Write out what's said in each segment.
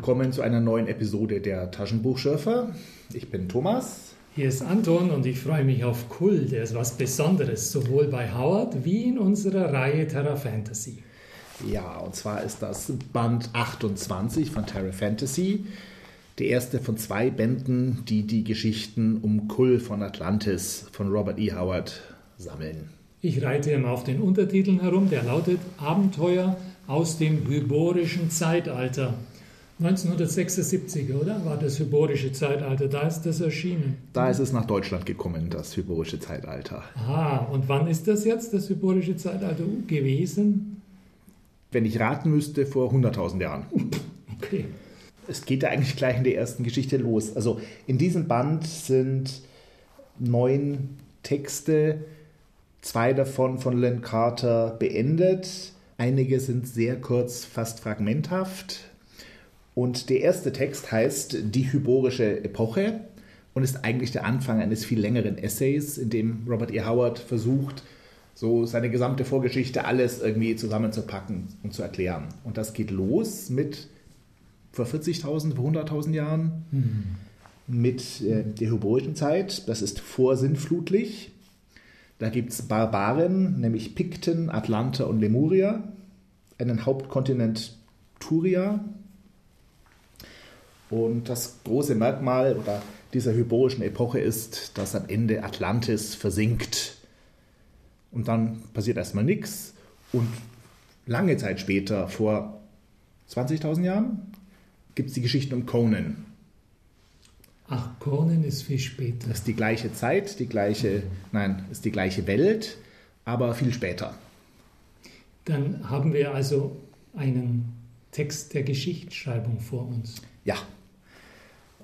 Willkommen zu einer neuen Episode der Taschenbuchschürfer. Ich bin Thomas. Hier ist Anton und ich freue mich auf Kull. Der ist was Besonderes, sowohl bei Howard wie in unserer Reihe Terra Fantasy. Ja, und zwar ist das Band 28 von Terra Fantasy. Der erste von zwei Bänden, die die Geschichten um Kull von Atlantis von Robert E. Howard sammeln. Ich reite immer auf den Untertiteln herum, der lautet Abenteuer aus dem hyborischen Zeitalter. 1976, oder? War das hyborische Zeitalter, da ist das erschienen. Da ist es nach Deutschland gekommen, das hyborische Zeitalter. Ah, und wann ist das jetzt, das hyborische Zeitalter gewesen? Wenn ich raten müsste, vor 100.000 Jahren. Okay. Es geht ja eigentlich gleich in der ersten Geschichte los. Also in diesem Band sind neun Texte, zwei davon von Len Carter beendet. Einige sind sehr kurz, fast fragmenthaft. Und der erste Text heißt Die hyborische Epoche und ist eigentlich der Anfang eines viel längeren Essays, in dem Robert E. Howard versucht, so seine gesamte Vorgeschichte alles irgendwie zusammenzupacken und zu erklären. Und das geht los mit vor 40.000, vor 100.000 Jahren, mhm. mit äh, der hyborischen Zeit. Das ist vorsinnflutlich. Da gibt es Barbaren, nämlich Pikten, Atlanter und Lemuria, einen Hauptkontinent Turia. Und das große Merkmal oder dieser hyborischen Epoche ist, dass am Ende Atlantis versinkt. Und dann passiert erstmal nichts. Und lange Zeit später, vor 20.000 Jahren, gibt es die Geschichten um Conan. Ach, Conan ist viel später. Das ist die gleiche Zeit, die gleiche, nein, ist die gleiche Welt, aber viel später. Dann haben wir also einen Text der Geschichtsschreibung vor uns. Ja.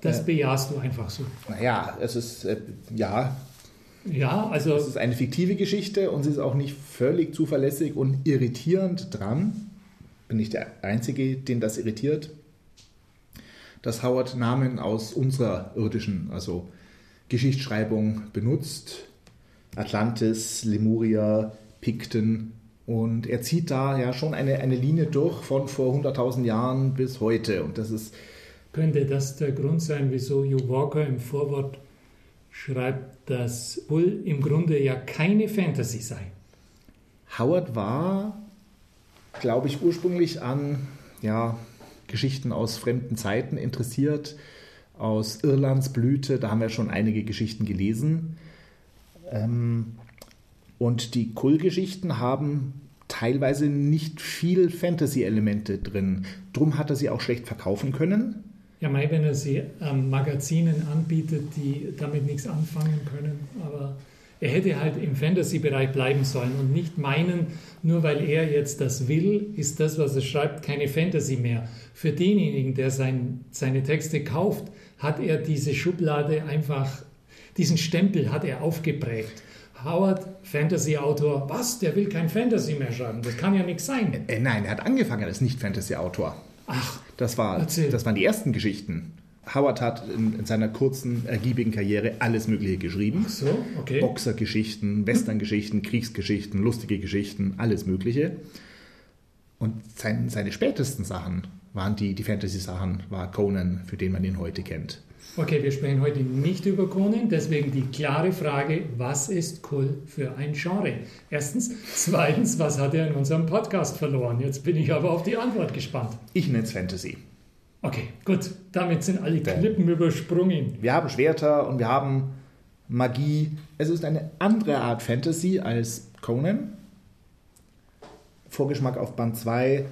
Das äh, bejahst du einfach so. Naja, es ist, äh, ja. Ja, also. Es ist eine fiktive Geschichte und sie ist auch nicht völlig zuverlässig und irritierend dran. Bin ich der Einzige, den das irritiert dass Howard Namen aus unserer irdischen, also Geschichtsschreibung benutzt. Atlantis, Lemuria, Pikten. Und er zieht da ja schon eine, eine Linie durch von vor 100.000 Jahren bis heute. Und das ist. Könnte das der Grund sein, wieso Hugh Walker im Vorwort schreibt, dass Bull im Grunde ja keine Fantasy sei? Howard war, glaube ich, ursprünglich an ja, Geschichten aus fremden Zeiten interessiert, aus Irlands Blüte, da haben wir schon einige Geschichten gelesen. Ähm, und die Kull-Geschichten haben teilweise nicht viel Fantasy-Elemente drin. Drum hat er sie auch schlecht verkaufen können. Ja, mal, wenn er sie ähm, Magazinen anbietet, die damit nichts anfangen können, aber er hätte halt im Fantasy-Bereich bleiben sollen und nicht meinen, nur weil er jetzt das will, ist das, was er schreibt, keine Fantasy mehr. Für denjenigen, der sein, seine Texte kauft, hat er diese Schublade einfach, diesen Stempel hat er aufgeprägt. Howard, Fantasy-Autor, was? Der will kein Fantasy mehr schreiben. Das kann ja nichts sein. Äh, nein, er hat angefangen als Nicht-Fantasy-Autor. Ach, das, war, das waren die ersten Geschichten. Howard hat in, in, seiner kurzen, ergiebigen Karriere alles Mögliche geschrieben. Ach so, okay. Boxergeschichten, Westerngeschichten, Kriegsgeschichten, lustige Geschichten, alles Mögliche. Und sein, seine spätesten Sachen waren die, die Fantasy-Sachen, war Conan, für den man ihn heute kennt. Okay, wir sprechen heute nicht über Conan, deswegen die klare Frage, was ist Kull für ein Genre? Erstens. Zweitens, was hat er in unserem Podcast verloren? Jetzt bin ich aber auf die Antwort gespannt. Ich nenne es Fantasy. Okay, gut. Damit sind alle Klippen übersprungen. Wir haben Schwerter und wir haben Magie. Es ist eine andere Art Fantasy als Conan. Vorgeschmack auf Band 2.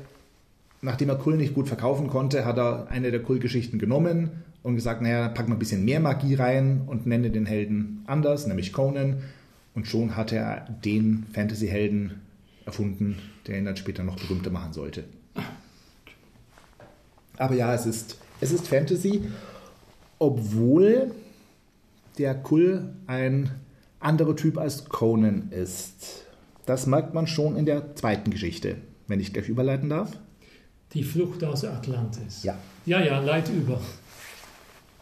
Nachdem er Kull nicht gut verkaufen konnte, hat er eine der Kull-Geschichten genommen und gesagt, naja, pack mal ein bisschen mehr Magie rein und nenne den Helden anders, nämlich Conan. Und schon hat er den Fantasy-Helden erfunden, der ihn dann später noch berühmter machen sollte. Aber ja, es ist, es ist Fantasy, obwohl der Kull ein anderer Typ als Conan ist. Das merkt man schon in der zweiten Geschichte, wenn ich gleich überleiten darf. Die Flucht aus Atlantis. Ja. Ja, ja, Leit über.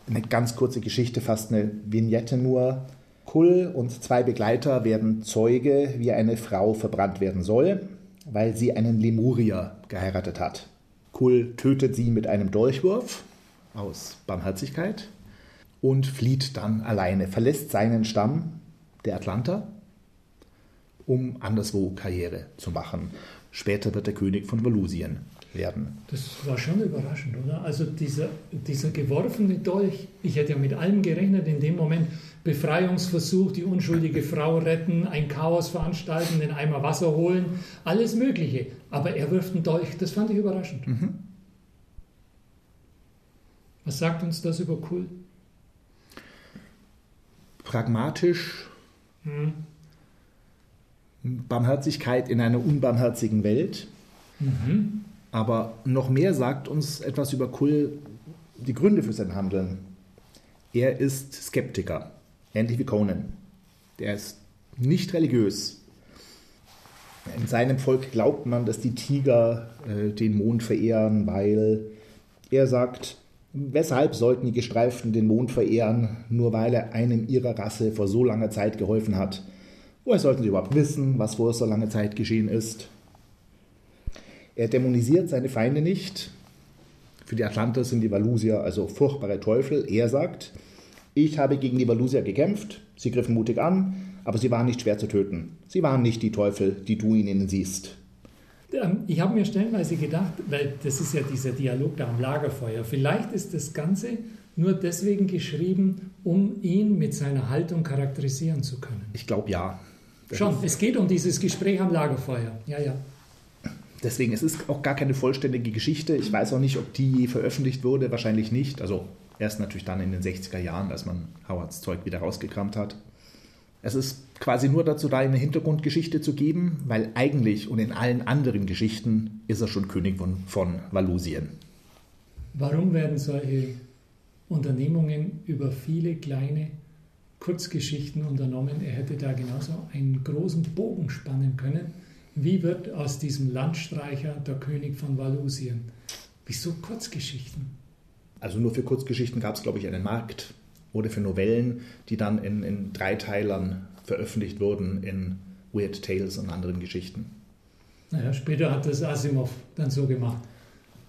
Eine ganz kurze Geschichte, fast eine Vignette nur. Kull und zwei Begleiter werden Zeuge, wie eine Frau verbrannt werden soll, weil sie einen Lemurier geheiratet hat. Kull tötet sie mit einem Dolchwurf aus Barmherzigkeit und flieht dann alleine, verlässt seinen Stamm, der Atlanter, um anderswo Karriere zu machen. Später wird er König von Valusien werden. Das war schon überraschend, oder? Also dieser, dieser geworfene Dolch, ich hätte ja mit allem gerechnet, in dem Moment Befreiungsversuch, die unschuldige Frau retten, ein Chaos veranstalten, den Eimer Wasser holen, alles Mögliche. Aber er wirft einen Dolch, das fand ich überraschend. Mhm. Was sagt uns das über Kull? Pragmatisch, hm. Barmherzigkeit in einer unbarmherzigen Welt. Mhm. Aber noch mehr sagt uns etwas über Kull die Gründe für sein Handeln. Er ist Skeptiker, ähnlich wie Conan. Er ist nicht religiös. In seinem Volk glaubt man, dass die Tiger äh, den Mond verehren, weil er sagt, weshalb sollten die Gestreiften den Mond verehren, nur weil er einem ihrer Rasse vor so langer Zeit geholfen hat? Woher sollten sie überhaupt wissen, was vor so langer Zeit geschehen ist? Er dämonisiert seine Feinde nicht. Für die Atlanter sind die Valusier also furchtbare Teufel. Er sagt, ich habe gegen die Valusier gekämpft, sie griffen mutig an, aber sie waren nicht schwer zu töten. Sie waren nicht die Teufel, die du in ihnen siehst. Ich habe mir stellenweise gedacht, weil das ist ja dieser Dialog da am Lagerfeuer, vielleicht ist das Ganze nur deswegen geschrieben, um ihn mit seiner Haltung charakterisieren zu können. Ich glaube ja. Das Schon, es geht um dieses Gespräch am Lagerfeuer. Ja, ja. Deswegen, es ist auch gar keine vollständige Geschichte. Ich weiß auch nicht, ob die je veröffentlicht wurde. Wahrscheinlich nicht. Also erst natürlich dann in den 60er Jahren, als man Howards Zeug wieder rausgekramt hat. Es ist quasi nur dazu da, eine Hintergrundgeschichte zu geben, weil eigentlich und in allen anderen Geschichten ist er schon König von, von Valusien. Warum werden solche Unternehmungen über viele kleine Kurzgeschichten unternommen? Er hätte da genauso einen großen Bogen spannen können wie wird aus diesem Landstreicher der König von Valusien? Wieso Kurzgeschichten? Also nur für Kurzgeschichten gab es, glaube ich, einen Markt. Oder für Novellen, die dann in, in Dreiteilern veröffentlicht wurden in Weird Tales und anderen Geschichten. Naja, später hat das Asimov dann so gemacht.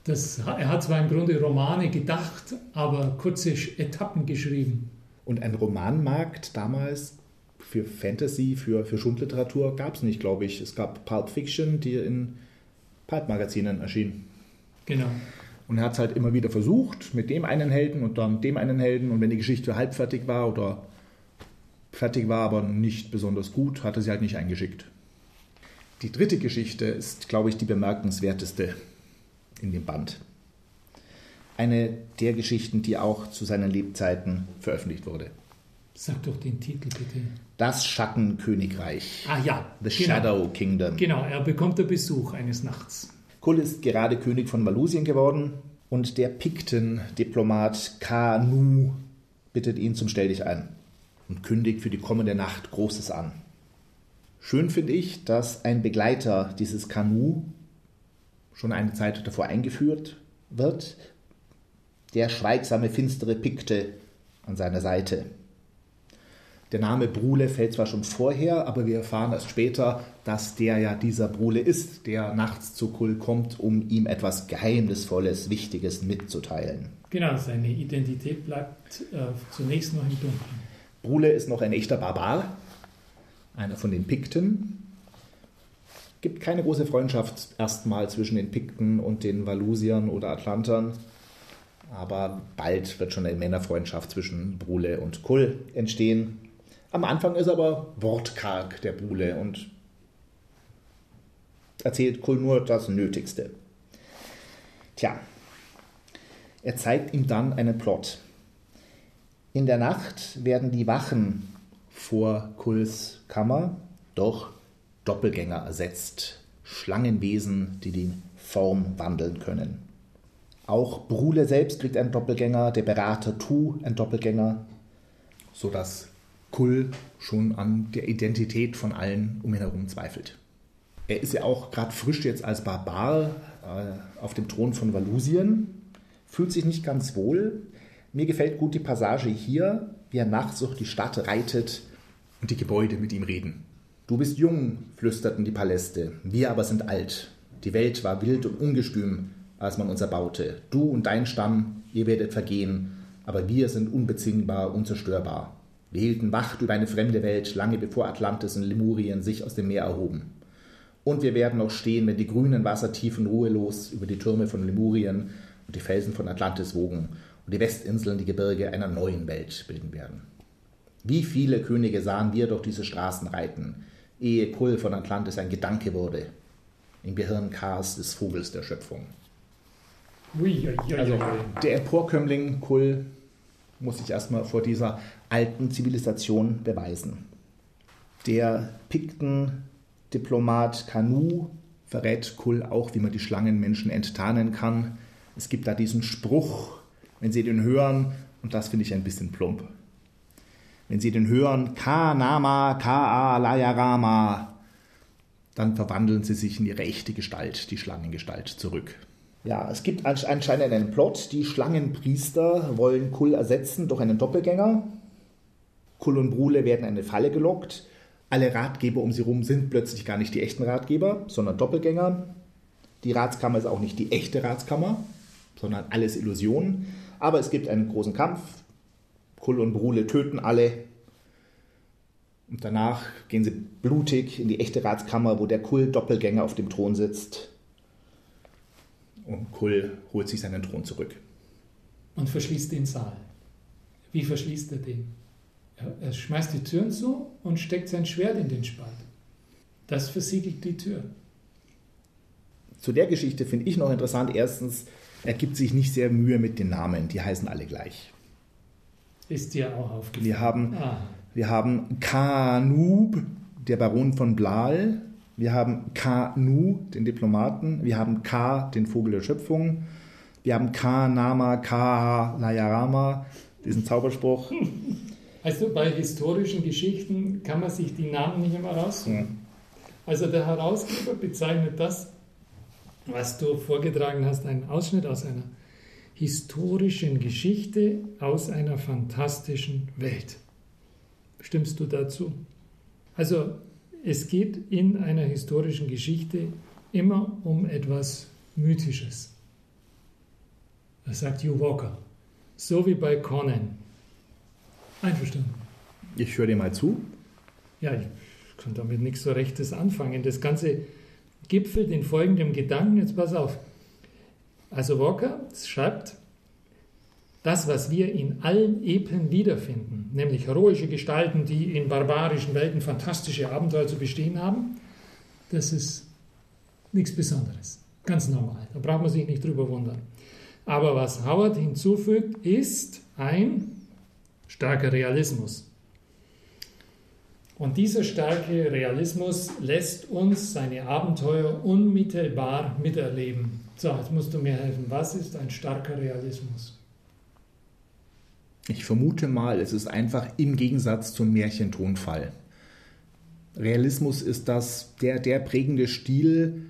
Das, er hat zwar im Grunde Romane gedacht, aber kurze Etappen geschrieben. Und ein Romanmarkt damals für Fantasy, für, für Schundliteratur gab es nicht, glaube ich. Es gab Pulp Fiction, die in Pulp-Magazinen erschien. Genau. Und er hat es halt immer wieder versucht, mit dem einen Helden und dann dem einen Helden. Und wenn die Geschichte halb fertig war oder fertig war, aber nicht besonders gut, hat er sie halt nicht eingeschickt. Die dritte Geschichte ist, glaube ich, die bemerkenswerteste in dem Band. Eine der Geschichten, die auch zu seinen Lebzeiten veröffentlicht wurde. Sag doch den Titel bitte. Das Schattenkönigreich. Ah ja. The genau. Shadow Kingdom. Genau, er bekommt den Besuch eines Nachts. Kull ist gerade König von Valusien geworden und der Pikten-Diplomat Kanu bittet ihn zum Stelldich ein und kündigt für die kommende Nacht Großes an. Schön finde ich, dass ein Begleiter dieses Kanu schon eine Zeit davor eingeführt wird, der schweigsame, finstere Pikte an seiner Seite. Der Name Brule fällt zwar schon vorher, aber wir erfahren erst später, dass der ja dieser Brule ist, der nachts zu Kull kommt, um ihm etwas Geheimnisvolles, Wichtiges mitzuteilen. Genau, seine Identität bleibt äh, zunächst noch im Dunkeln. Brule ist noch ein echter Barbar, einer von den Pikten. Gibt keine große Freundschaft erstmal zwischen den Pikten und den Valusiern oder Atlantern. Aber bald wird schon eine Männerfreundschaft zwischen Brule und Kull entstehen. Am Anfang ist aber wortkarg der Bule und erzählt Kull nur das Nötigste. Tja, er zeigt ihm dann einen Plot. In der Nacht werden die Wachen vor Kulls Kammer durch Doppelgänger ersetzt. Schlangenwesen, die die Form wandeln können. Auch Brule selbst kriegt einen Doppelgänger, der Berater Tu einen Doppelgänger, sodass Kull schon an der Identität von allen um ihn herum zweifelt. Er ist ja auch gerade frisch jetzt als Barbar äh, auf dem Thron von Valusien, fühlt sich nicht ganz wohl. Mir gefällt gut die Passage hier, wie er nachts durch die Stadt reitet und die Gebäude mit ihm reden. Du bist jung, flüsterten die Paläste, wir aber sind alt. Die Welt war wild und ungestüm, als man uns erbaute. Du und dein Stamm, ihr werdet vergehen, aber wir sind unbezwingbar, unzerstörbar. Wir hielten Wacht über eine fremde Welt, lange bevor Atlantis und Lemurien sich aus dem Meer erhoben. Und wir werden noch stehen, wenn die grünen Wassertiefen ruhelos über die Türme von Lemurien und die Felsen von Atlantis wogen und die Westinseln die Gebirge einer neuen Welt bilden werden. Wie viele Könige sahen wir durch diese Straßen reiten, ehe Kull von Atlantis ein Gedanke wurde, im Gehirn Kars des Vogels der Schöpfung. Ui, ui, ui, Also der Emporkömmling Kull muss sich erstmal vor dieser alten Zivilisation beweisen. Der Pikten-Diplomat Kanu verrät Kull auch, wie man die Schlangenmenschen enttarnen kann. Es gibt da diesen Spruch, wenn Sie den hören, und das finde ich ein bisschen plump. Wenn Sie den hören, Ka Nama Ka Layarama, dann verwandeln sie sich in ihre echte Gestalt, die Schlangengestalt, zurück. Ja, es gibt ansch- anscheinend einen Plot. Die Schlangenpriester wollen Kull ersetzen durch einen Doppelgänger. Kull und Brule werden in eine Falle gelockt. Alle Ratgeber um sie herum sind plötzlich gar nicht die echten Ratgeber, sondern Doppelgänger. Die Ratskammer ist auch nicht die echte Ratskammer, sondern alles Illusion. Aber es gibt einen großen Kampf. Kull und Brule töten alle. Und danach gehen sie blutig in die echte Ratskammer, wo der Kull-Doppelgänger auf dem Thron sitzt. Und Kull holt sich seinen Thron zurück. Und verschließt den Saal. Wie verschließt er den? Er, schmeißt die Türen zu und steckt sein Schwert in den Spalt. Das versiegelt die Tür. Zu der Geschichte finde ich noch interessant. Erstens, er gibt sich nicht sehr Mühe mit den Namen. Die heißen alle gleich. Ist dir auch aufgefallen? Wir haben, Ah, wir haben Kanub, der Baron von Blal. Wir haben Kanu, den Diplomaten. Wir haben Ka, den Vogel der Schöpfung. Wir haben Ka Nama Ka Layarama, diesen Zauberspruch. Also bei historischen Geschichten kann man sich die Namen nicht immer raussuchen. Also der Herausgeber bezeichnet das, was du vorgetragen hast, einen Ausschnitt aus einer historischen Geschichte aus einer fantastischen Welt. Stimmst du dazu? Also es geht in einer historischen Geschichte immer um etwas Mythisches. Das sagt Hugh Walker. So wie bei Conan. Einverstanden. Ich höre dir mal zu. Ja, ich kann damit nichts so Rechtes anfangen. Das Ganze gipfelt in folgendem Gedanken. Jetzt pass auf. Also Walker schreibt, das, was wir in allen Epen wiederfinden, nämlich heroische Gestalten, die in barbarischen Welten fantastische Abenteuer zu bestehen haben, das ist nichts Besonderes. Ganz normal. Da braucht man sich nicht drüber wundern. Aber was Howard hinzufügt, ist ein starker Realismus. Und dieser starke Realismus lässt uns seine Abenteuer unmittelbar miterleben. So, jetzt musst du mir helfen. Was ist ein starker Realismus? Ich vermute mal, es ist einfach im Gegensatz zum Märchentonfall. Realismus ist das der, der prägende Stil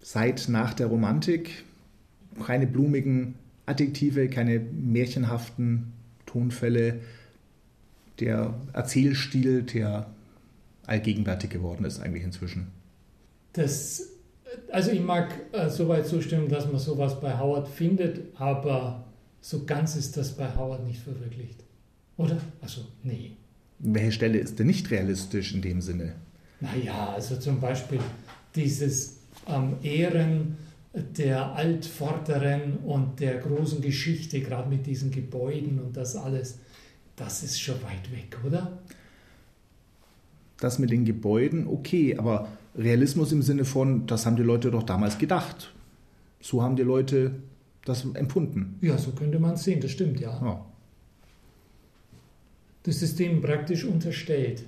seit nach der Romantik. Keine blumigen Adjektive, keine märchenhaften Tonfälle. Der Erzählstil, der allgegenwärtig geworden ist eigentlich inzwischen. Das, also ich mag äh, soweit zustimmen, dass man sowas bei Howard findet, aber so ganz ist das bei Howard nicht verwirklicht. Oder? Also, nee. Welche Stelle ist denn nicht realistisch in dem Sinne? Naja, also zum Beispiel dieses ähm, Ehren der Altvorderen und der großen Geschichte, gerade mit diesen Gebäuden und das alles, das ist schon weit weg, oder? Das mit den Gebäuden, okay, aber Realismus im Sinne von, das haben die Leute doch damals gedacht. So haben die Leute das empfunden. Ja, so könnte man es sehen, das stimmt, ja. Ja. Das ist denen praktisch unterstellt.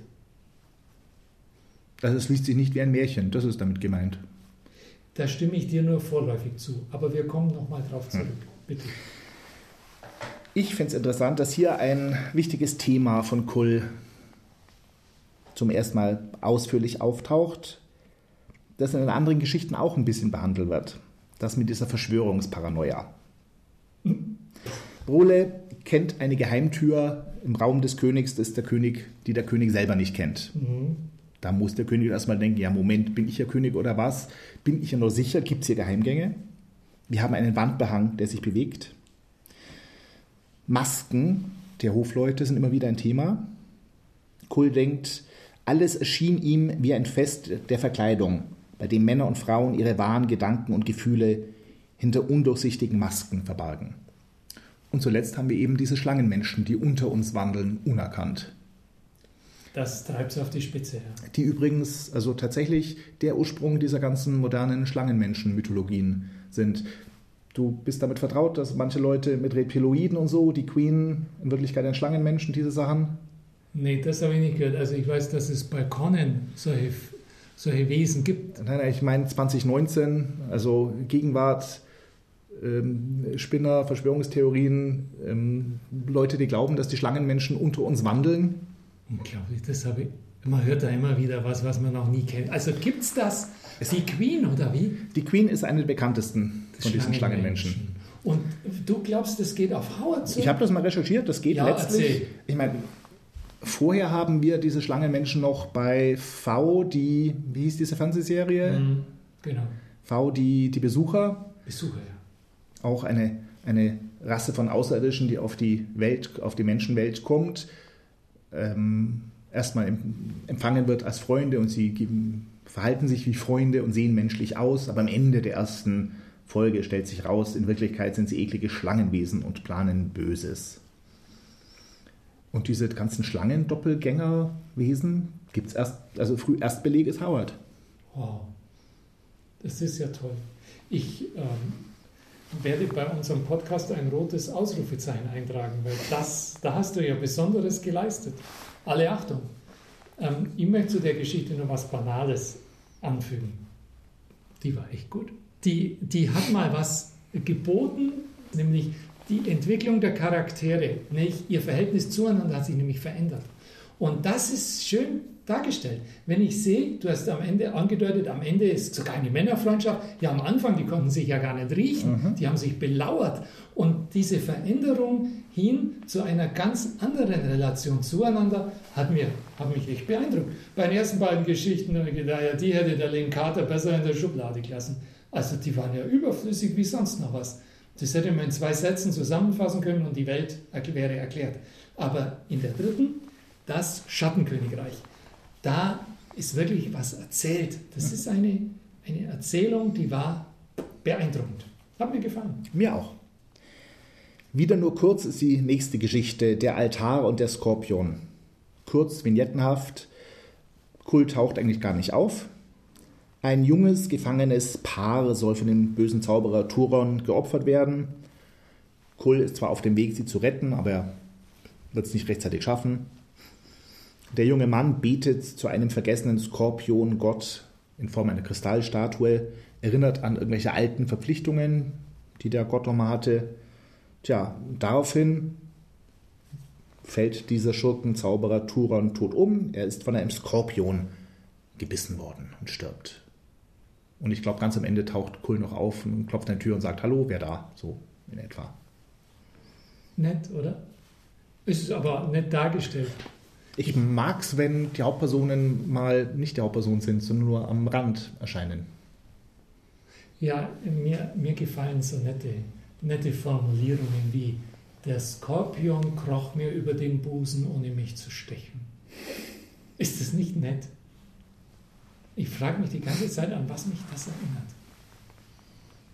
Also es liest sich nicht wie ein Märchen, das ist damit gemeint. Da stimme ich dir nur vorläufig zu, aber wir kommen nochmal drauf zurück, bitte. Ich finde es interessant, dass hier ein wichtiges Thema von Kull zum ersten Mal ausführlich auftaucht, das in den anderen Geschichten auch ein bisschen behandelt wird. Das mit dieser Verschwörungsparanoia. Brole kennt eine Geheimtür im Raum des Königs, das ist der König, die der König selber nicht kennt. Mhm. Da muss der König erstmal denken, ja Moment, bin ich ja König oder was? Bin ich ja noch sicher? Gibt es hier Geheimgänge? Wir haben einen Wandbehang, der sich bewegt. Masken der Hofleute sind immer wieder ein Thema. Kull denkt, alles erschien ihm wie ein Fest der Verkleidung, bei dem Männer und Frauen ihre wahren Gedanken und Gefühle hinter undurchsichtigen Masken verbargen. Und zuletzt haben wir eben diese Schlangenmenschen, die unter uns wandeln, unerkannt. Das treibt es auf die Spitze. Ja. Die übrigens, also tatsächlich der Ursprung dieser ganzen modernen Schlangenmenschen-Mythologien sind. Du bist damit vertraut, dass manche Leute mit Reptiloiden und so, die Queen in Wirklichkeit ein Schlangenmenschen, diese Sachen? Nee, das habe ich nicht gehört. Also ich weiß, dass es bei Conan solche, solche Wesen gibt. Nein, ich meine 2019, also Gegenwart, ähm, Spinner, Verschwörungstheorien, ähm, Leute, die glauben, dass die Schlangenmenschen unter uns wandeln. Unglaublich, das habe ich. Man hört da immer wieder was, was man noch nie kennt. Also gibt es das? Die Queen oder wie? Die Queen ist eine der bekanntesten von diesen Schlangenmenschen. Und du glaubst, das geht auf Howard zu? Ich habe das mal recherchiert, das geht ja, letztlich. Erzähl. Ich meine, vorher haben wir diese Schlangenmenschen noch bei V, die, wie hieß diese Fernsehserie? Mhm, genau. V, die, die Besucher. Besucher, ja. Auch eine, eine Rasse von Außerirdischen, die auf die Welt, auf die Menschenwelt kommt ähm, erstmal empfangen wird als Freunde und sie geben, verhalten sich wie Freunde und sehen menschlich aus, aber am Ende der ersten Folge stellt sich raus, in Wirklichkeit sind sie eklige Schlangenwesen und planen Böses. Und diese ganzen Schlangendoppelgängerwesen gibt es erst, also früh Erstbeleg ist Howard. Wow, das ist ja toll. Ich ähm, werde bei unserem Podcast ein rotes Ausrufezeichen eintragen, weil das, da hast du ja Besonderes geleistet. Alle Achtung. Ähm, ich möchte zu der Geschichte noch was Banales anfügen. Die war echt gut. Die, die hat mal was geboten, nämlich die Entwicklung der Charaktere. Nicht? Ihr Verhältnis zueinander hat sich nämlich verändert. Und das ist schön dargestellt. Wenn ich sehe, du hast am Ende angedeutet, am Ende ist sogar eine Männerfreundschaft. Ja, am Anfang, die konnten sich ja gar nicht riechen, mhm. die haben sich belauert. Und diese Veränderung hin zu einer ganz anderen Relation zueinander hat, mir, hat mich echt beeindruckt. Bei den ersten beiden Geschichten habe ich gedacht, ja, die hätte der Lynn Carter besser in der Schublade gelassen. Also die waren ja überflüssig wie sonst noch was. Das hätte man in zwei Sätzen zusammenfassen können und die Welt wäre erklärt. Aber in der dritten, das Schattenkönigreich da ist wirklich was erzählt. Das ist eine, eine Erzählung, die war beeindruckend. Hat mir gefallen. Mir auch. Wieder nur kurz ist die nächste Geschichte, der Altar und der Skorpion. Kurz, vignettenhaft. Kult taucht eigentlich gar nicht auf. Ein junges, gefangenes Paar soll von dem bösen Zauberer Turon geopfert werden. Kull ist zwar auf dem Weg, sie zu retten, aber er wird es nicht rechtzeitig schaffen. Der junge Mann betet zu einem vergessenen Skorpion-Gott in Form einer Kristallstatue, erinnert an irgendwelche alten Verpflichtungen, die der Gott nochmal hatte. Tja, daraufhin fällt dieser Schurkenzauberer Turon tot um. Er ist von einem Skorpion gebissen worden und stirbt. Und ich glaube, ganz am Ende taucht Kull noch auf und klopft an die Tür und sagt: Hallo, wer da? So in etwa. Nett, oder? Ist aber nett dargestellt. Ich mag es, wenn die Hauptpersonen mal nicht die Hauptperson sind, sondern nur am Rand erscheinen. Ja, mir, mir gefallen so nette, nette Formulierungen wie der Skorpion kroch mir über den Busen, ohne mich zu stechen. Ist das nicht nett? Ich frage mich die ganze Zeit, an was mich das erinnert.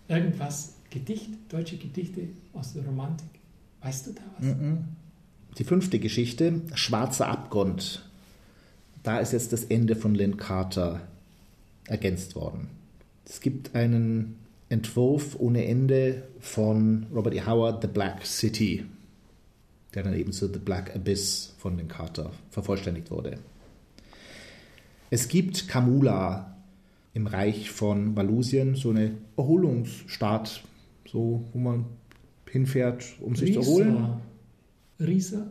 Irgendwas, Gedicht, deutsche Gedichte aus der Romantik. Weißt du da was? Mm -mm. Die fünfte Geschichte, Schwarzer Abgrund. Da ist jetzt das Ende von Lynn Carter ergänzt worden. Es gibt einen Entwurf ohne Ende von Robert E. Howard, The Black City, der dann eben zu The Black Abyss von Lynn Carter vervollständigt wurde. Es gibt Kamula im Reich von Valusien, so eine Erholungsstadt, so, wo man hinfährt, um sich Risa. zu erholen. Risa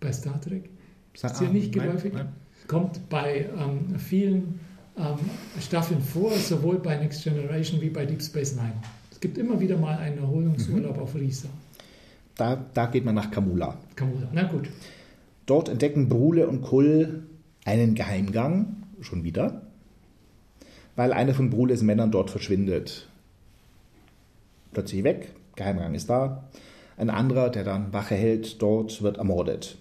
bei Star Trek. Ist dir nicht geläufig? Nein, nein. Kommt bei ähm, vielen ähm, Staffeln vor, sowohl bei Next Generation wie bei Deep Space Nine. Es gibt immer wieder mal einen Erholungsurlaub mhm. auf Risa. Da, da geht man nach Kamula. Kamula, na gut. Dort entdecken Brule und Kull einen Geheimgang, schon wieder, weil einer von Brules Männern dort verschwindet. plötzlich weg, Geheimgang ist da. Ein anderer, der dann Wache hält, dort wird ermordet.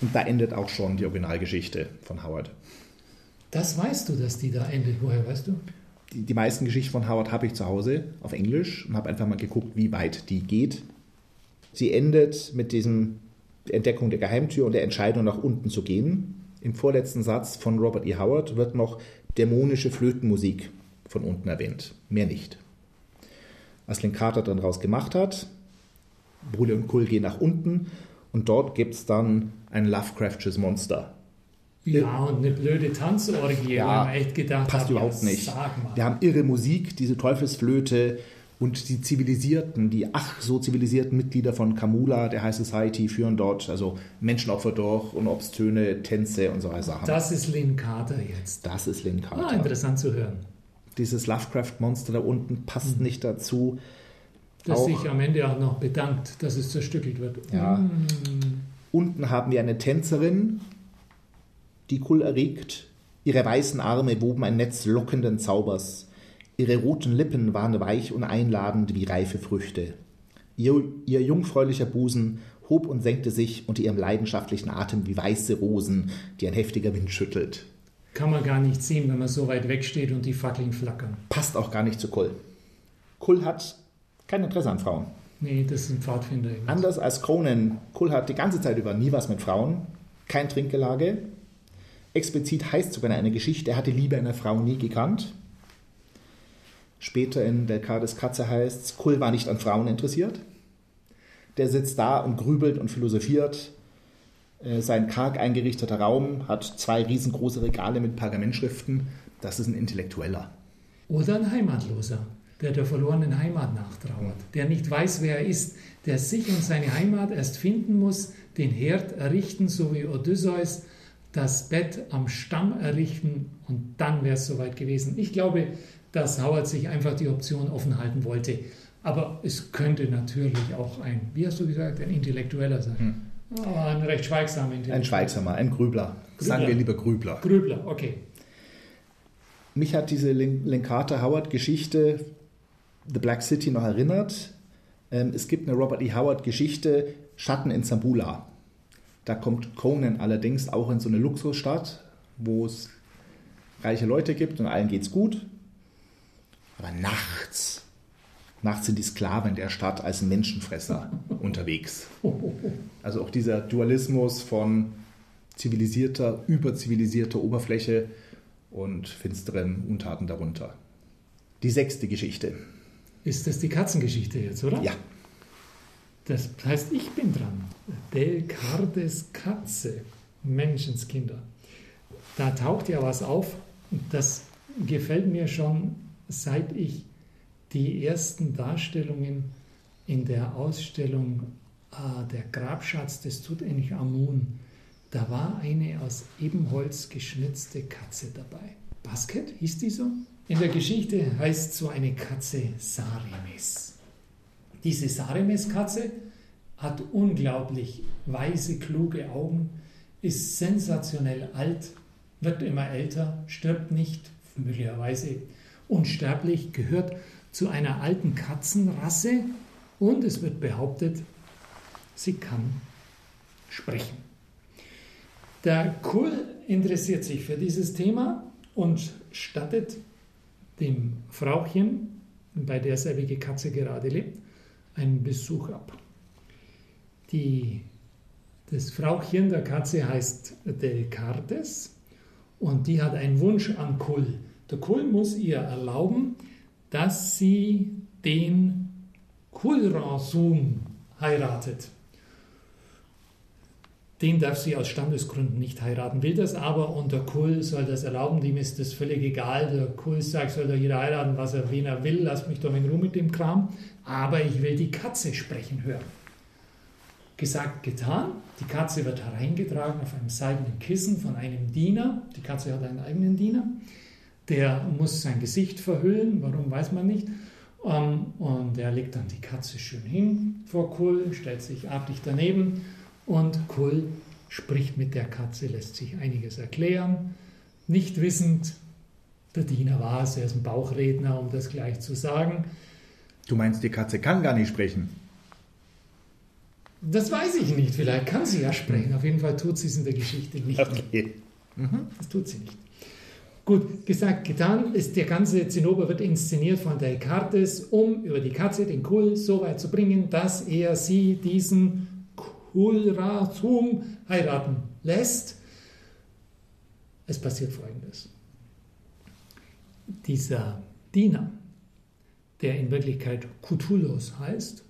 Und da endet auch schon die Originalgeschichte von Howard. Das weißt du, dass die da endet. Woher weißt du? Die, die meisten Geschichten von Howard habe ich zu Hause auf Englisch und habe einfach mal geguckt, wie weit die geht. Sie endet mit diesem Entdeckung der Geheimtür und der Entscheidung, nach unten zu gehen. Im vorletzten Satz von Robert E. Howard wird noch dämonische Flötenmusik von unten erwähnt. Mehr nicht. Was Lynn Carter dann raus gemacht hat, Brule und Kull gehen nach unten und dort gibt es dann ein Lovecraftsches Monster. Ja, und eine blöde Tanzorgie, Ja, echt gedacht Passt hat, überhaupt ja, nicht. Wir haben irre Musik, diese Teufelsflöte und die zivilisierten, die ach so zivilisierten Mitglieder von Kamula, der High Society, führen dort also Menschenopfer durch und obszöne Tänze und solche Sachen. Das ist Lynn Carter jetzt. Das ist Lynn Ah, Carter. interessant zu hören. Dieses Lovecraft-Monster da unten passt nicht dazu. Das Auch- sich am Ende auch noch bedankt, dass es zerstückelt wird. Ja. Mm. Unten haben wir eine Tänzerin, die Kull erregt. Ihre weißen Arme woben ein Netz lockenden Zaubers. Ihre roten Lippen waren weich und einladend wie reife Früchte. Ihr, ihr jungfräulicher Busen hob und senkte sich unter ihrem leidenschaftlichen Atem wie weiße Rosen, die ein heftiger Wind schüttelt. Kann man gar nicht sehen, wenn man so weit weg steht und die Fackeln flackern. Passt auch gar nicht zu Kull. Kull hat kein Interesse an Frauen. Nee, das sind Pfadfinder. eben. Anders als Conan, Kull hat die ganze Zeit über nie was mit Frauen, kein Trinkgelage. Explizit heißt sogar in einer Geschichte, er hatte Liebe einer Frau nie gekannt. Später in Delcades Katze heißt es, Kull war nicht an Frauen interessiert. Der sitzt da und grübelt und philosophiert. Äh, Sein karg eingerichteter Raum hat zwei riesengroße Regale mit Pergamentschriften. Das ist ein Intellektueller. Oder ein Heimatloser, der der verlorenen Heimat nachtrauert, der nicht weiß, wer er ist, der sich und seine Heimat erst finden muss, den Herd errichten, so wie Odysseus, das Bett am Stamm errichten und dann wäre es soweit gewesen. Ich glaube, dass Howard sich einfach die Option offen halten wollte. Aber es könnte natürlich auch ein, wie hast du gesagt, ein Intellektueller sein. Aber ein recht schweigsamer Ein Intellektueller. Schweigsamer, ein Grübler. Sagen Grübler. wir lieber Grübler. Grübler, okay. Mich hat diese Lenkata Howard-Geschichte The Black City noch erinnert. Ähm, es gibt eine Robert E. Howard-Geschichte Schatten in Zambula. Da kommt Conan allerdings auch in so eine Luxusstadt, wo es reiche Leute gibt und allen geht's gut. Aber nachts, nachts sind die Sklaven der Stadt als Menschenfresser unterwegs. Also auch dieser Dualismus von zivilisierter, überzivilisierter Oberfläche und finsteren Untaten darunter. Die sechste Geschichte. Ist das die Katzengeschichte jetzt, oder? Ja, Das heißt, ich bin dran. Delcardes Katze, Menschenskinder. Da taucht ja was auf. Das gefällt mir schon, seit ich die ersten Darstellungen in der Ausstellung ah, Der Grabschatz des Tutanchamun, da war eine aus Ebenholz geschnitzte Katze dabei. Basket hieß die so? In der Geschichte heißt so eine Katze Sarimes. Diese Sarimes-Katze hat unglaublich weise, kluge Augen, ist sensationell alt, wird immer älter, stirbt nicht, möglicherweise unsterblich, gehört zu einer alten Katzenrasse und es wird behauptet, sie kann sprechen. Der Kull interessiert sich für dieses Thema und stattet dem Frauchen, bei der selbige Katze gerade lebt, einen Besuch ab. Die, das Frauchen der Katze heißt Delcartes und die hat einen Wunsch an Kull. Der Kull muss ihr erlauben, dass sie den Kulransum heiratet. Den darf sie aus Standesgründen nicht heiraten, will das aber und der Kull soll das erlauben, dem ist das völlig egal. Der Kull sagt, soll doch jeder heiraten, was er, wen er will, lass mich doch in Ruhe mit dem Kram, aber ich will die Katze sprechen hören. Gesagt, getan. Die Katze wird hereingetragen auf einem seidenen Kissen von einem Diener. Die Katze hat einen eigenen Diener. Der muss sein Gesicht verhüllen, warum weiß man nicht. Ähm, Und er legt dann die Katze schön hin vor Kull, stellt sich artig daneben und Kull spricht mit der Katze, lässt sich einiges erklären. Nicht wissend, der Diener war es, er ist ein Bauchredner, um das gleich zu sagen. Du meinst, die Katze kann gar nicht sprechen? Das weiß ich nicht. Vielleicht kann sie ja sprechen. Auf jeden Fall tut sie es in der Geschichte nicht. Okay. Mhm. Das tut sie nicht. Gut, gesagt, getan ist der ganze Zinnober wird inszeniert von Descartes, um über die Katze den Kul so weit zu bringen, dass er sie diesen Kulratum heiraten lässt. Es passiert folgendes. Dieser Diener, der in Wirklichkeit Cthulhus heißt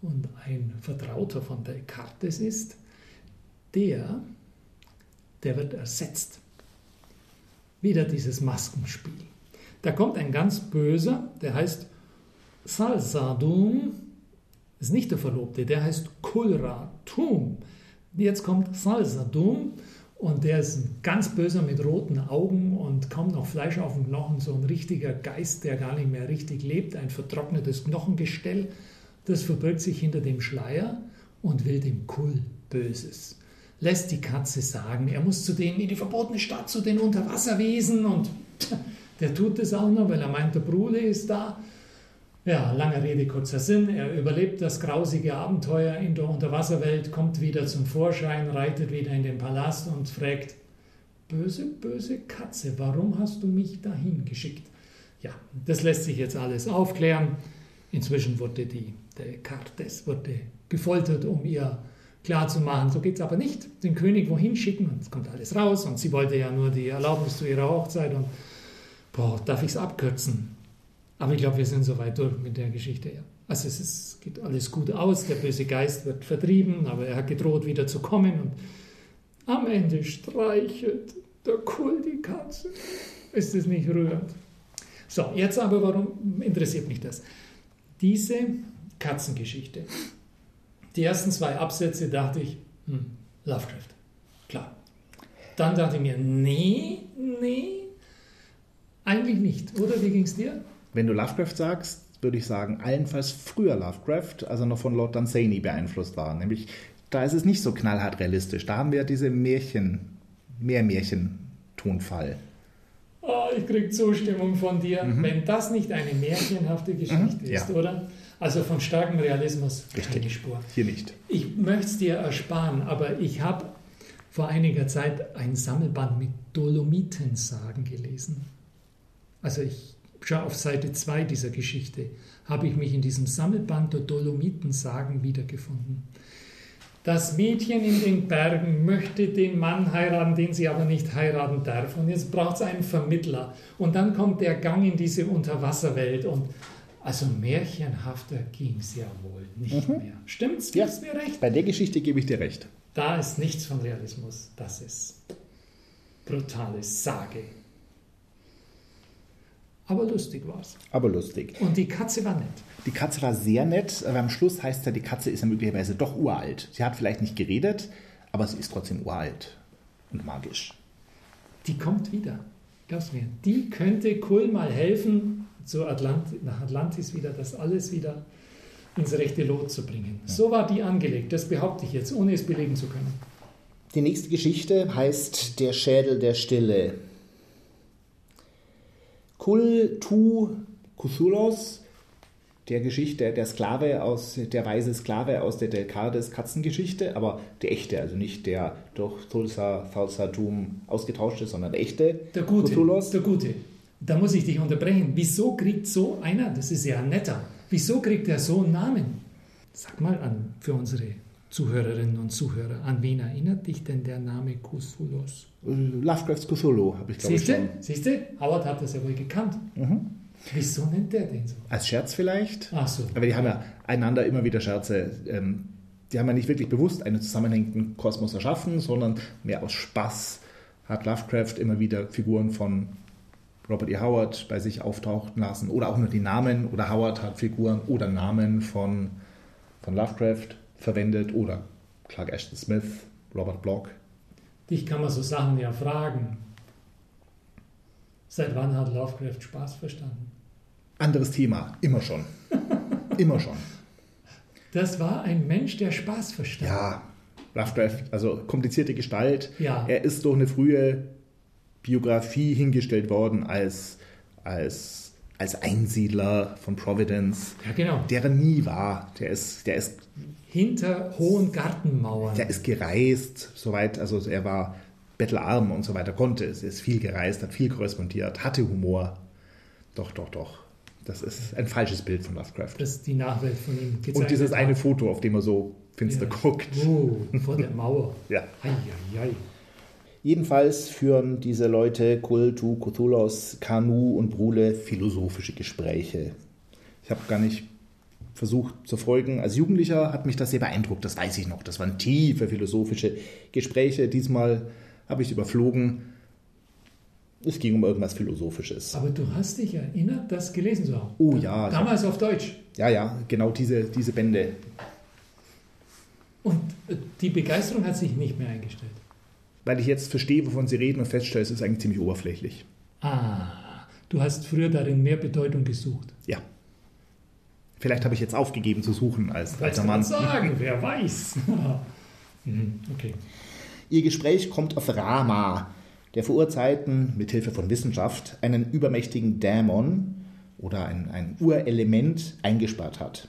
und ein Vertrauter von Descartes ist, der, der wird ersetzt. Wieder dieses Maskenspiel. Da kommt ein ganz böser, der heißt Salsadum, ist nicht der Verlobte, der heißt Kulratum. Jetzt kommt Salsadum und der ist ein ganz böser mit roten Augen und kaum noch Fleisch auf dem Knochen, so ein richtiger Geist, der gar nicht mehr richtig lebt, ein vertrocknetes Knochengestell. Das verbirgt sich hinter dem Schleier und will dem Kull Böses. Lässt die Katze sagen, er muss zu denen in die verbotene Stadt, zu den Unterwasserwesen und der tut es auch noch, weil er meint, der Bruder ist da. Ja, lange Rede, kurzer Sinn. Er überlebt das grausige Abenteuer in der Unterwasserwelt, kommt wieder zum Vorschein, reitet wieder in den Palast und fragt, böse, böse Katze, warum hast du mich dahin geschickt? Ja, das lässt sich jetzt alles aufklären. Inzwischen wurde die Descartes wurde gefoltert, um ihr klarzumachen, so geht es aber nicht, den König wohin schicken und es kommt alles raus und sie wollte ja nur die Erlaubnis zu ihrer Hochzeit und boah, darf ich es abkürzen? Aber ich glaube, wir sind soweit durch mit der Geschichte. Ja. Also es ist, geht alles gut aus, der böse Geist wird vertrieben, aber er hat gedroht, wieder zu kommen. Und am Ende streichelt der Kull die Katze. Ist es nicht rührend? So, jetzt aber, warum interessiert mich das? Diese Katzengeschichte. Die ersten zwei Absätze dachte ich, hm, Lovecraft. Klar. Dann dachte ich mir, nee, nee, eigentlich nicht. Oder wie ging es dir? Wenn du Lovecraft sagst, würde ich sagen, allenfalls früher Lovecraft, als er noch von Lord Dunsany beeinflusst war. Nämlich, da ist es nicht so knallhart realistisch. Da haben wir diese Märchen, mehr Märchen-Tonfall. Oh, ich kriege Zustimmung von dir, mhm. wenn das nicht eine märchenhafte mhm. Geschichte mhm, ja. ist, oder? Also von starkem Realismus Richtig. keine Spur. Hier nicht. Ich möchte es dir ersparen, aber ich habe vor einiger Zeit ein Sammelband mit Dolomitensagen gelesen. Also ich schon auf Seite 2 dieser Geschichte habe ich mich in diesem Sammelband der Dolomitensagen wiedergefunden. Das Mädchen in den Bergen möchte den Mann heiraten, den sie aber nicht heiraten darf. Und jetzt braucht es einen Vermittler. Und dann kommt der Gang in diese Unterwasserwelt. Und also märchenhafter ging es ja wohl nicht mhm. mehr. Stimmt's? Ja, mir recht? Bei der Geschichte gebe ich dir recht. Da ist nichts von Realismus. Das ist brutale Sage. Aber lustig war es. Aber lustig. Und die Katze war nett. Die Katze war sehr nett, aber am Schluss heißt ja, die Katze ist ja möglicherweise doch uralt. Sie hat vielleicht nicht geredet, aber sie ist trotzdem uralt und magisch. Die kommt wieder. Glaubst du mir? Die könnte Kul mal helfen, zu Atlant nach Atlantis wieder, das alles wieder ins rechte Lot zu bringen. So war die angelegt, das behaupte ich jetzt, ohne es belegen zu können. Die nächste Geschichte heißt Der Schädel der Stille. Kultu Kusulos, der Geschichte, der Sklave aus, der weise Sklave aus der Delcades Katzengeschichte, aber der echte, also nicht der durch Tulsa Doom ausgetauschte, sondern der echte der Gute, Cthulhus. Der Gute. Da muss ich dich unterbrechen. Wieso kriegt so einer, das ist ja netter, wieso kriegt er so einen Namen? Sag mal an für unsere Zuhörerinnen und Zuhörer, an wen erinnert dich denn der Name Cthulhus? Lovecrafts Cthulhu, habe ich glaube ich schon. Siehst du? Howard hat das ja wohl gekannt. Mhm. Wieso nennt der den so? Als Scherz vielleicht. Ach so. Aber die haben ja einander immer wieder Scherze. Ähm, die haben ja nicht wirklich bewusst einen zusammenhängenden Kosmos erschaffen, sondern mehr aus Spaß hat Lovecraft immer wieder Figuren von Robert E. Howard bei sich auftauchen lassen oder auch nur die Namen oder Howard hat Figuren oder Namen von, von Lovecraft verwendet oder Clark Ashton Smith, Robert Block. Dich kann man so Sachen ja fragen. Seit wann hat Lovecraft Spaß verstanden? Anderes Thema, immer schon. immer schon. Das war ein Mensch, der Spaß verstand. Ja, Lovecraft, also komplizierte Gestalt. Ja. Er ist durch eine frühe Biografie hingestellt worden als, als als Einsiedler von Providence, Ja, genau. der er nie war. Der ist, der ist, Hinter hohen Gartenmauern. der ist gereist, soweit, also er war bettelarm und so weiter, konnte es. Er ist viel gereist, hat viel korrespondiert, hatte Humor. Doch, doch, doch. Das ist ein falsches Bild von Lovecraft. dass die Nachwelt von ihm gezeichnet Und dieses eine Foto, auf dem er so finster Ja. guckt. Oh, vor der Mauer. Ja. Ei, ei, ei. Jedenfalls führen diese Leute, Kultu, Cthulhus, Kanu und Brule, philosophische Gespräche. Ich habe gar nicht versucht zu folgen. Als Jugendlicher hat mich das sehr beeindruckt, das weiß ich noch. Das waren tiefe philosophische Gespräche. Diesmal habe ich überflogen. Es ging um irgendwas Philosophisches. Aber du hast dich erinnert, das gelesen zu haben. Oh ja, Damals auf Deutsch. Ja, ja, genau diese, diese Bände. Und äh, die Begeisterung hat sich nicht mehr eingestellt. Weil ich jetzt verstehe, wovon Sie reden und feststelle, es ist eigentlich ziemlich oberflächlich. Ah, du hast früher darin mehr Bedeutung gesucht. Ja. Vielleicht habe ich jetzt aufgegeben zu suchen als alter man Mann. sagen, wer weiß. Mhm, okay. Ihr Gespräch kommt auf Rama, der vor Urzeiten mit Hilfe von Wissenschaft einen übermächtigen Dämon oder ein, ein Urelement eingesperrt hat.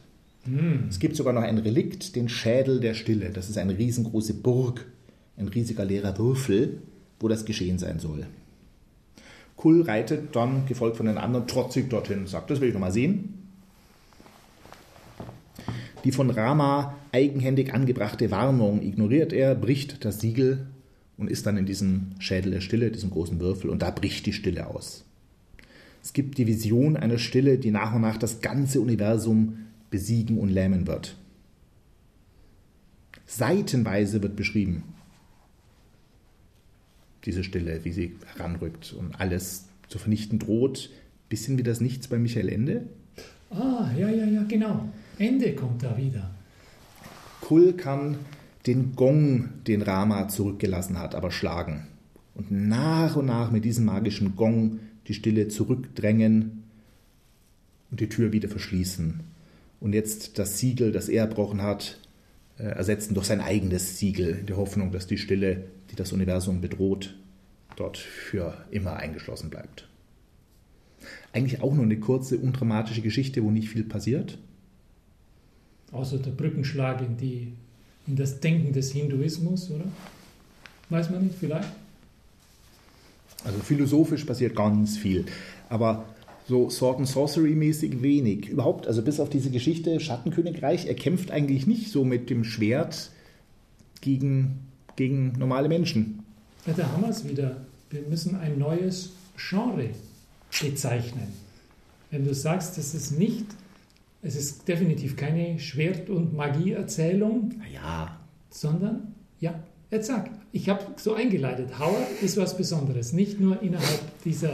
Es gibt sogar noch ein Relikt, den Schädel der Stille. Das ist eine riesengroße Burg, ein riesiger leerer Würfel, wo das geschehen sein soll. Kull reitet dann, gefolgt von den anderen, trotzig dorthin und sagt, das will ich noch mal sehen. Die von Rama eigenhändig angebrachte Warnung ignoriert er, bricht das Siegel und ist dann in diesem Schädel der Stille, diesem großen Würfel, und da bricht die Stille aus. Es gibt die Vision einer Stille, die nach und nach das ganze Universum besiegen und lähmen wird. Seitenweise wird beschrieben, diese Stille, wie sie heranrückt und alles zu vernichten droht. Bisschen wie das Nichts bei Michael Ende. Ah, ja, ja, ja, genau. Ende kommt da wieder. Kull kann den Gong, den Rama zurückgelassen hat, aber schlagen. Und nach und nach mit diesem magischen Gong die Stille zurückdrängen und die Tür wieder verschließen. Und jetzt das Siegel, das er erbrochen hat, äh, ersetzen durch sein eigenes Siegel, in der Hoffnung, dass die Stille, die das Universum bedroht, dort für immer eingeschlossen bleibt. Eigentlich auch nur eine kurze, undramatische Geschichte, wo nicht viel passiert. Außer der Brückenschlag in, die, in das Denken des Hinduismus, oder? Weiß man nicht, vielleicht? Also philosophisch passiert ganz viel, aber so Sword and Sorcery mäßig wenig. Überhaupt, also bis auf diese Geschichte Schattenkönigreich, er kämpft eigentlich nicht so mit dem Schwert gegen, gegen normale Menschen. Ja, da haben wir es wieder. Wir müssen ein neues Genre bezeichnen. Wenn du sagst, das ist nicht, es ist definitiv keine Schwert- und Magieerzählung, Naja, sondern, ja, jetzt sag, ich habe so eingeleitet, Howard ist was Besonderes. Nicht nur innerhalb dieser,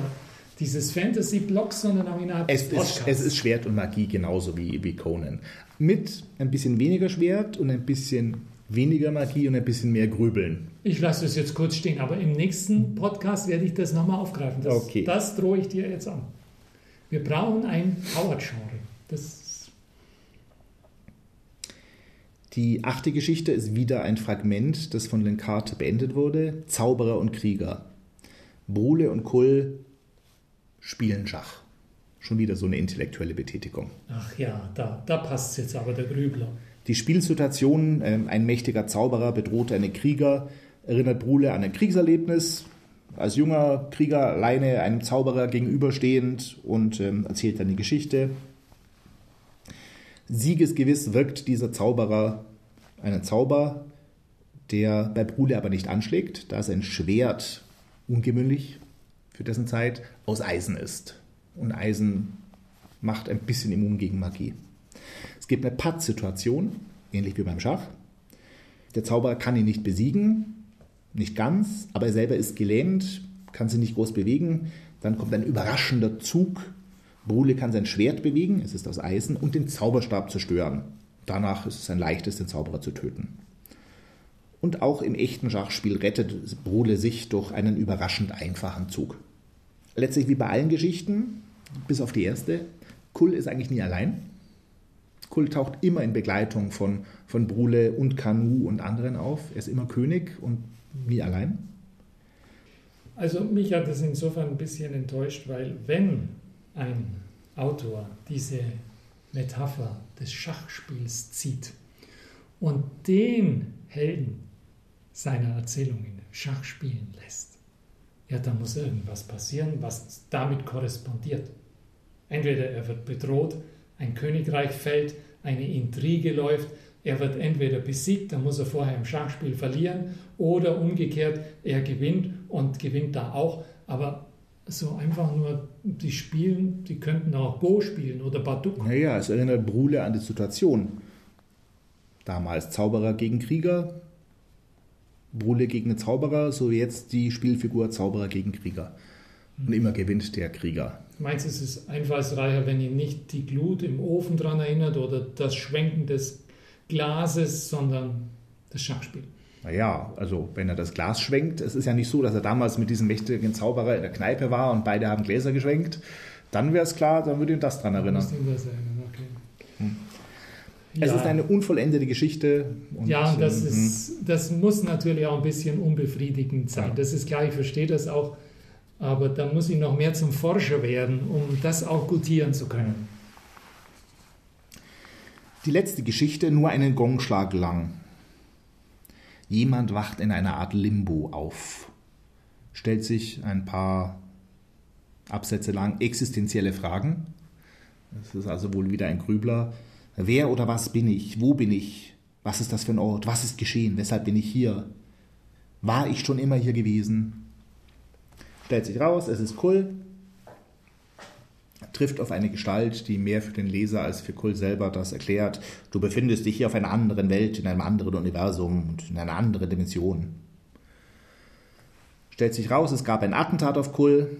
dieses Fantasy-Blocks, sondern auch innerhalb es des ist, es ist Schwert und Magie genauso wie, wie Conan. Mit ein bisschen weniger Schwert und ein bisschen weniger Magie und ein bisschen mehr Grübeln. Ich lasse das jetzt kurz stehen, aber im nächsten Podcast werde ich das nochmal aufgreifen. Das, Okay. das drohe ich dir jetzt an. Wir brauchen ein Howard-Genre. Das Die achte Geschichte ist wieder ein Fragment, das von Len Carter beendet wurde. Zauberer und Krieger. Brule und Kull spielen Schach. Schon wieder so eine intellektuelle Betätigung. Ach ja, da, da passt jetzt aber der Grübler. Die Spielsituation, ähm, ein mächtiger Zauberer bedroht einen Krieger, erinnert Brule an ein Kriegserlebnis. Als junger Krieger alleine einem Zauberer gegenüberstehend und ähm, erzählt dann die Geschichte. Siegesgewiss wirkt dieser Zauberer einen Zauber, der bei Brule aber nicht anschlägt, da sein Schwert ungewöhnlich für dessen Zeit aus Eisen ist. Und Eisen macht ein bisschen immun gegen Magie. Es gibt eine Patt-Situation, ähnlich wie beim Schach. Der Zauberer kann ihn nicht besiegen, nicht ganz, aber er selber ist gelähmt, kann sich nicht groß bewegen. Dann kommt ein überraschender Zug. Brule kann sein Schwert bewegen, es ist aus Eisen, und den Zauberstab zerstören. Danach ist es ein leichtes, den Zauberer zu töten. Und auch im echten Schachspiel rettet Brule sich durch einen überraschend einfachen Zug. Letztlich wie bei allen Geschichten, bis auf die erste, Kull ist eigentlich nie allein. Kull taucht immer in Begleitung von, von Brule und Kanu und anderen auf. Er ist immer König und nie allein. Also mich hat das insofern ein bisschen enttäuscht, weil wenn ein Autor diese Metapher des Schachspiels zieht und den Helden seiner Erzählungen Schach spielen lässt, ja, da muss irgendwas passieren, was damit korrespondiert. Entweder er wird bedroht, ein Königreich fällt, eine Intrige läuft, er wird entweder besiegt, dann muss er vorher im Schachspiel verlieren, oder umgekehrt, er gewinnt und gewinnt da auch. Aber so einfach nur, die spielen, die könnten auch Go spielen oder Baduk. Naja, es erinnert Brule an die Situation. Damals Zauberer gegen Krieger, Brule gegen den Zauberer, so jetzt die Spielfigur Zauberer gegen Krieger. Und immer gewinnt der Krieger. Meinst du, es ist einfallsreicher, wenn ihn nicht die Glut im Ofen daran erinnert oder das Schwenken des Glases, sondern das Schachspiel? Naja, also wenn er das Glas schwenkt, es ist ja nicht so, dass er damals mit diesem mächtigen Zauberer in der Kneipe war und beide haben Gläser geschwenkt, dann wäre es klar, dann würde ihn das dran erinnern. Das erinnern. Okay. Hm. Es ja. ist eine unvollendete Geschichte. ja, das, ähm, ist, hm. das muss natürlich auch ein bisschen unbefriedigend sein. Ja. Das ist klar, ich verstehe das auch. Aber da muss ich noch mehr zum Forscher werden, um das auch gutieren zu können. Die letzte Geschichte nur einen Gongschlag lang. Jemand wacht in einer Art Limbo auf, stellt sich ein paar Absätze lang existenzielle Fragen. Das ist also wohl wieder ein Grübler. Wer oder was bin ich? Wo bin ich? Was ist das für ein Ort? Was ist geschehen? Weshalb bin ich hier? War ich schon immer hier gewesen? Stellt sich raus, es ist Kull, trifft auf eine Gestalt, die mehr für den Leser als für Kull selber das erklärt. Du befindest dich hier auf einer anderen Welt, in einem anderen Universum und in einer anderen Dimension. Stellt sich raus, es gab ein Attentat auf Kull,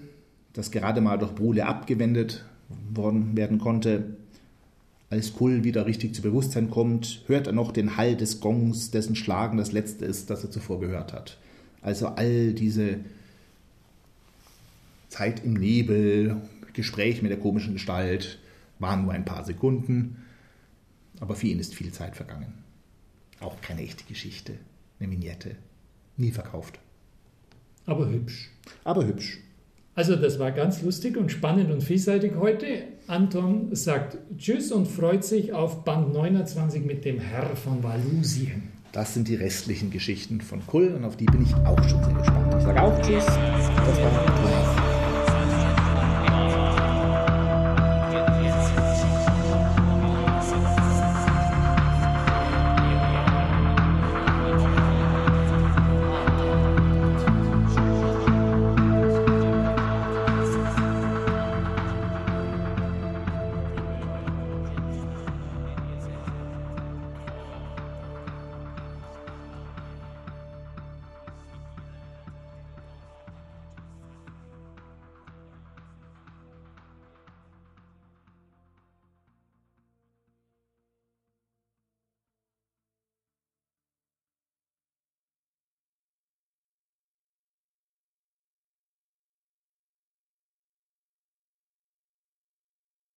das gerade mal durch Brule abgewendet worden werden konnte. Als Kull wieder richtig zu Bewusstsein kommt, hört er noch den Hall des Gongs, dessen Schlagen das letzte ist, das er zuvor gehört hat. Also all diese Zeit im Nebel, Gespräch mit der komischen Gestalt waren nur ein paar Sekunden, aber für ihn ist viel Zeit vergangen. Auch keine echte Geschichte, eine Vignette, nie verkauft. Aber hübsch. Aber hübsch. Also das war ganz lustig und spannend und vielseitig heute. Anton sagt Tschüss und freut sich auf Band 29 mit dem Herr von Valusien. Das sind die restlichen Geschichten von Kull und auf die bin ich auch schon sehr gespannt. Ich sage auch Tschüss. Das war.